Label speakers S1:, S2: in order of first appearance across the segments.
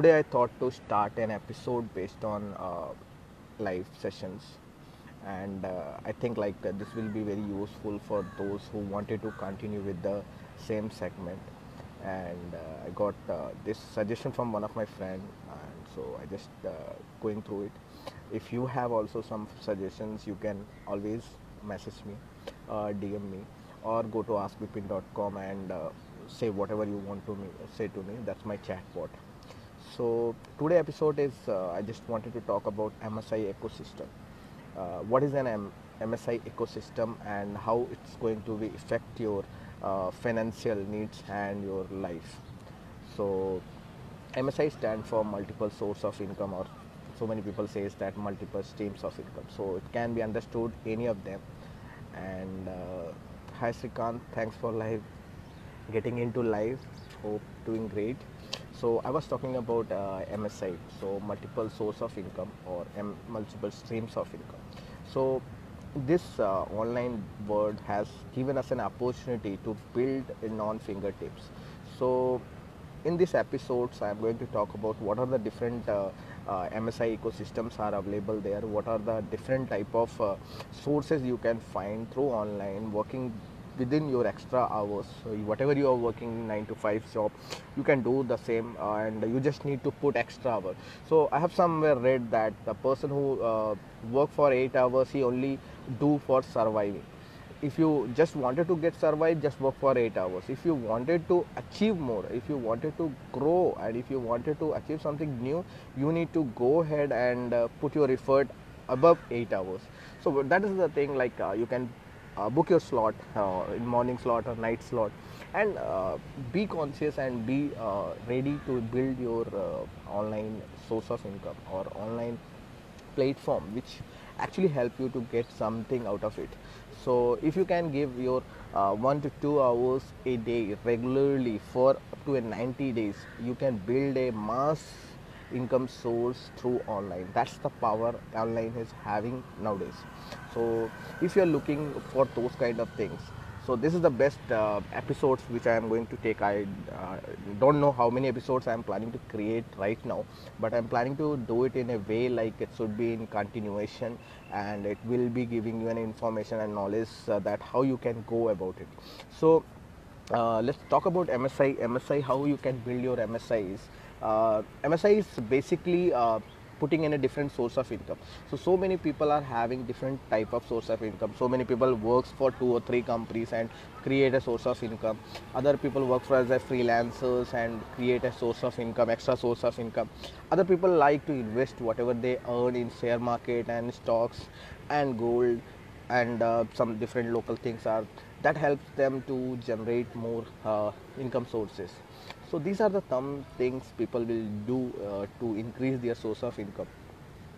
S1: today I thought to start an episode based on uh, live sessions, and uh, I think like uh, this will be very useful for those who wanted to continue with the same segment. And uh, I got uh, this suggestion from one of my friend, and so I just uh, going through it. If you have also some suggestions, you can always message me, DM me, or go to askvipin.com and say whatever you want to me say to me. That's my chat bot. So today episode is uh, I just wanted to talk about MSI ecosystem. Uh, what is an M- MSI ecosystem and how it's going to be affect your uh, financial needs and your life. So MSI stand for multiple source of income or so many people says that multiple streams of income. So it can be understood any of them. And uh, hi Srikant, thanks for live getting into life. Hope doing great. So I was talking about uh, MSI, so multiple source of income or M- multiple streams of income. So this uh, online world has given us an opportunity to build in on fingertips. So in these episodes, I am going to talk about what are the different uh, uh, MSI ecosystems are available there. What are the different type of uh, sources you can find through online working within your extra hours. So whatever you are working 9 to 5 job you can do the same uh, and you just need to put extra hour so i have somewhere read that the person who uh, work for 8 hours he only do for surviving. If you just wanted to get survive just work for 8 hours. If you wanted to achieve more if you wanted to grow and if you wanted to achieve something new you need to go ahead and uh, put your effort above 8 hours. So that is the thing like uh, you can book your slot uh, in morning slot or night slot and uh, be conscious and be uh, ready to build your uh, online source of income or online platform which actually help you to get something out of it. So if you can give your uh, 1 to 2 hours a day regularly for up to a 90 days you can build a mass income source through online. That's the power online is having nowadays so if you're looking for those kind of things so this is the best uh, episodes which i am going to take. I uh, don't know how many episodes i am planning to create right now but i'm planning to do it in a way like it should be in continuation and it will be giving you an information and knowledge uh, that how you can go about it. So uh, let's talk about msi msi how you can build your msis uh, msi is basically uh, putting in a different source of income. So so many people are having different type of source of income. So many people works for two or three companies and create a source of income. Other people work for as a freelancers and create a source of income extra source of income. Other people like to invest whatever they earn in share market and stocks and gold and uh, some different local things are. That helps them to generate more uh, income sources so these are the some things people will do uh, to increase their source of income.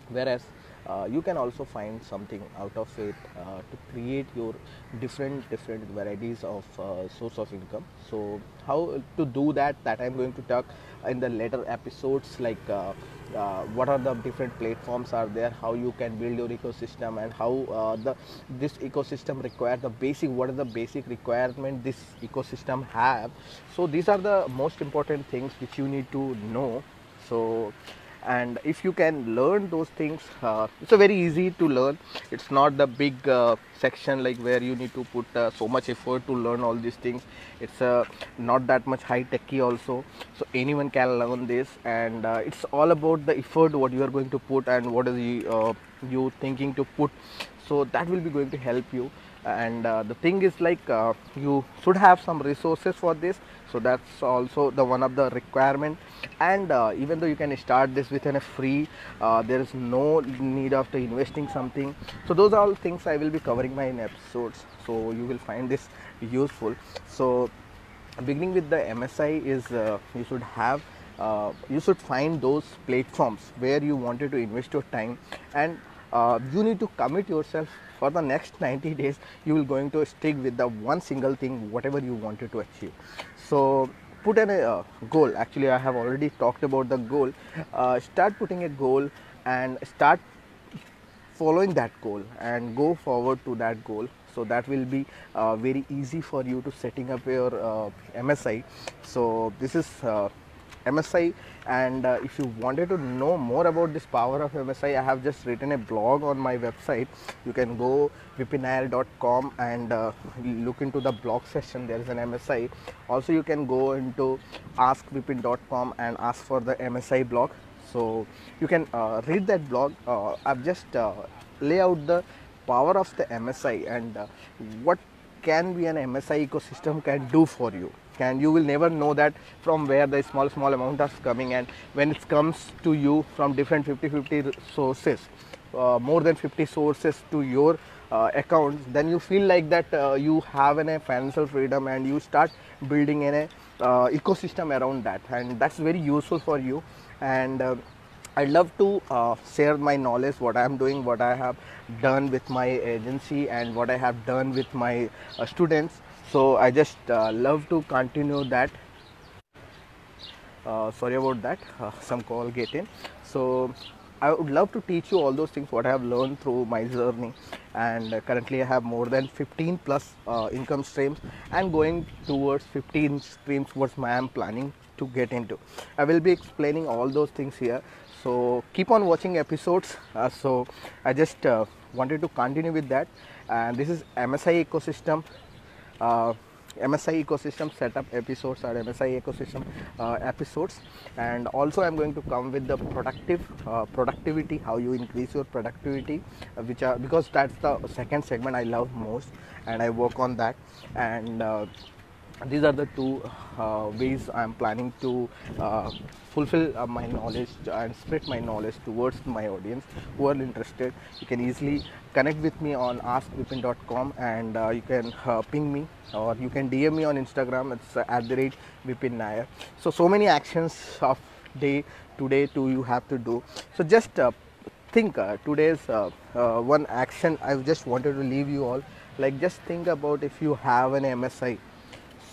S1: Whereas uh, you can also find something out of it uh, to create your different different varieties of uh, source of income. So how to do that that i'm going to talk in the later episodes like uh, uh, what are the different platforms are there how you can build your ecosystem and how the this ecosystem require the basic what are the basic requirement this ecosystem have. So these are the most important things which you need to know. So and if you can learn those things uh, it's a very easy to learn. It's not the big uh, section like where you need to put uh, so much effort to learn all these things. It's uh, not that much high techy also. So anyone can learn this. And uh, it's all about the effort what you are going to put and what is you, uh, you thinking to put. So that will be going to help you and uh, the thing is like uh, you should have some resources for this. So that's also the one of the requirement. And uh, even though you can start this within a free uh, there is no need of investing something. So those are all things i will be covering my in episodes. So you will find this useful. So beginning with the msi is uh, you should have uh, you should find those platforms where you wanted to invest your time. And you need to commit yourself for the next 90 days you will going to stick with the one single thing whatever you wanted to achieve. So put a uh, goal. Actually i have already talked about the goal. Uh, start putting a goal and start following that goal and go forward to that goal. So that will be uh, very easy for you to setting up your uh, msi so this is uh, MSI and uh, if you wanted to know more about this power of MSI I have just written a blog on my website. You can go vipinnayar.com and uh, look into the blog section there is an MSI also you can go into askvipin.com and ask for the MSI blog. So you can uh, read that blog. Uh, I've just uh, lay out the power of the MSI and uh, what can be an MSI ecosystem can do for you and you will never know that from where the small small amount is coming and when it comes to you from different 50 50 sources uh, more than 50 sources to your uh, accounts then you feel like that uh, you have an, a financial freedom and you start building an a uh, ecosystem around that and that's very useful for you and uh, I love to uh, share my knowledge, what I am doing, what I have done with my agency, and what I have done with my uh, students. So I just uh, love to continue that. Uh, sorry about that, uh, some call get in. So I would love to teach you all those things what I have learned through my journey. And currently I have more than 15 plus uh, income streams and going towards 15 streams what I am planning to get into. I will be explaining all those things here so keep on watching episodes uh, so i just uh, wanted to continue with that and this is msi ecosystem uh, msi ecosystem setup episodes or msi ecosystem uh, episodes. And also i'm going to come with the productive uh, productivity how you increase your productivity uh, which are because that's the second segment i love most and i work on that. And these are the two uh, ways I'm planning to uh, fulfill uh, my knowledge and spread my knowledge towards my audience who are interested. You can easily connect with me on askvipin.com and uh, you can uh, ping me or you can DM me on Instagram. It's uh, at the rate Vipin Nayar. So, so many actions of day today to you have to do. So, just think today's one action I just wanted to leave you all like just think about if you have an MSI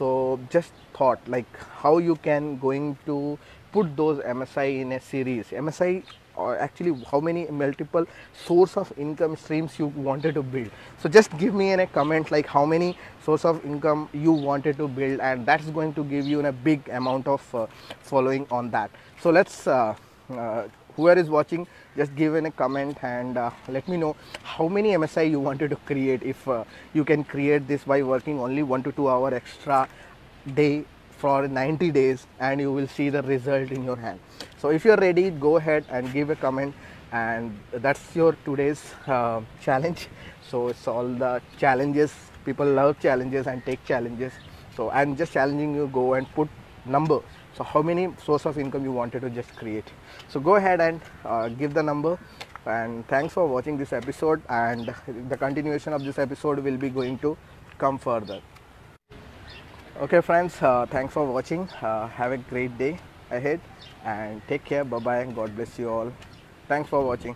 S1: so just thought like how you can going to put those msi in a series? Msi or actually how many multiple source of income streams you wanted to build? So just give me in a comment like how many source of income you wanted to build and that's going to give you a big amount of uh, following on that. So let's uh, uh, whoever is watching just give in a comment and uh, let me know how many msi you wanted to create. If uh, you can create this by working only 1 to 2 hour extra day for 90 days and you will see the result in your hand. So if you're ready go ahead and give a comment and that's your today's uh, challenge. So it's all the challenges. People love challenges and take challenges. So i'm just challenging you go and put number so how many source of income you wanted to just create? So go ahead and uh, give the number and thanks for watching this episode and the continuation of this episode will be going to come further. Okay friends uh, thanks for watching. Uh, have a great day ahead and take care. Bye bye and god bless you all. Thanks for watching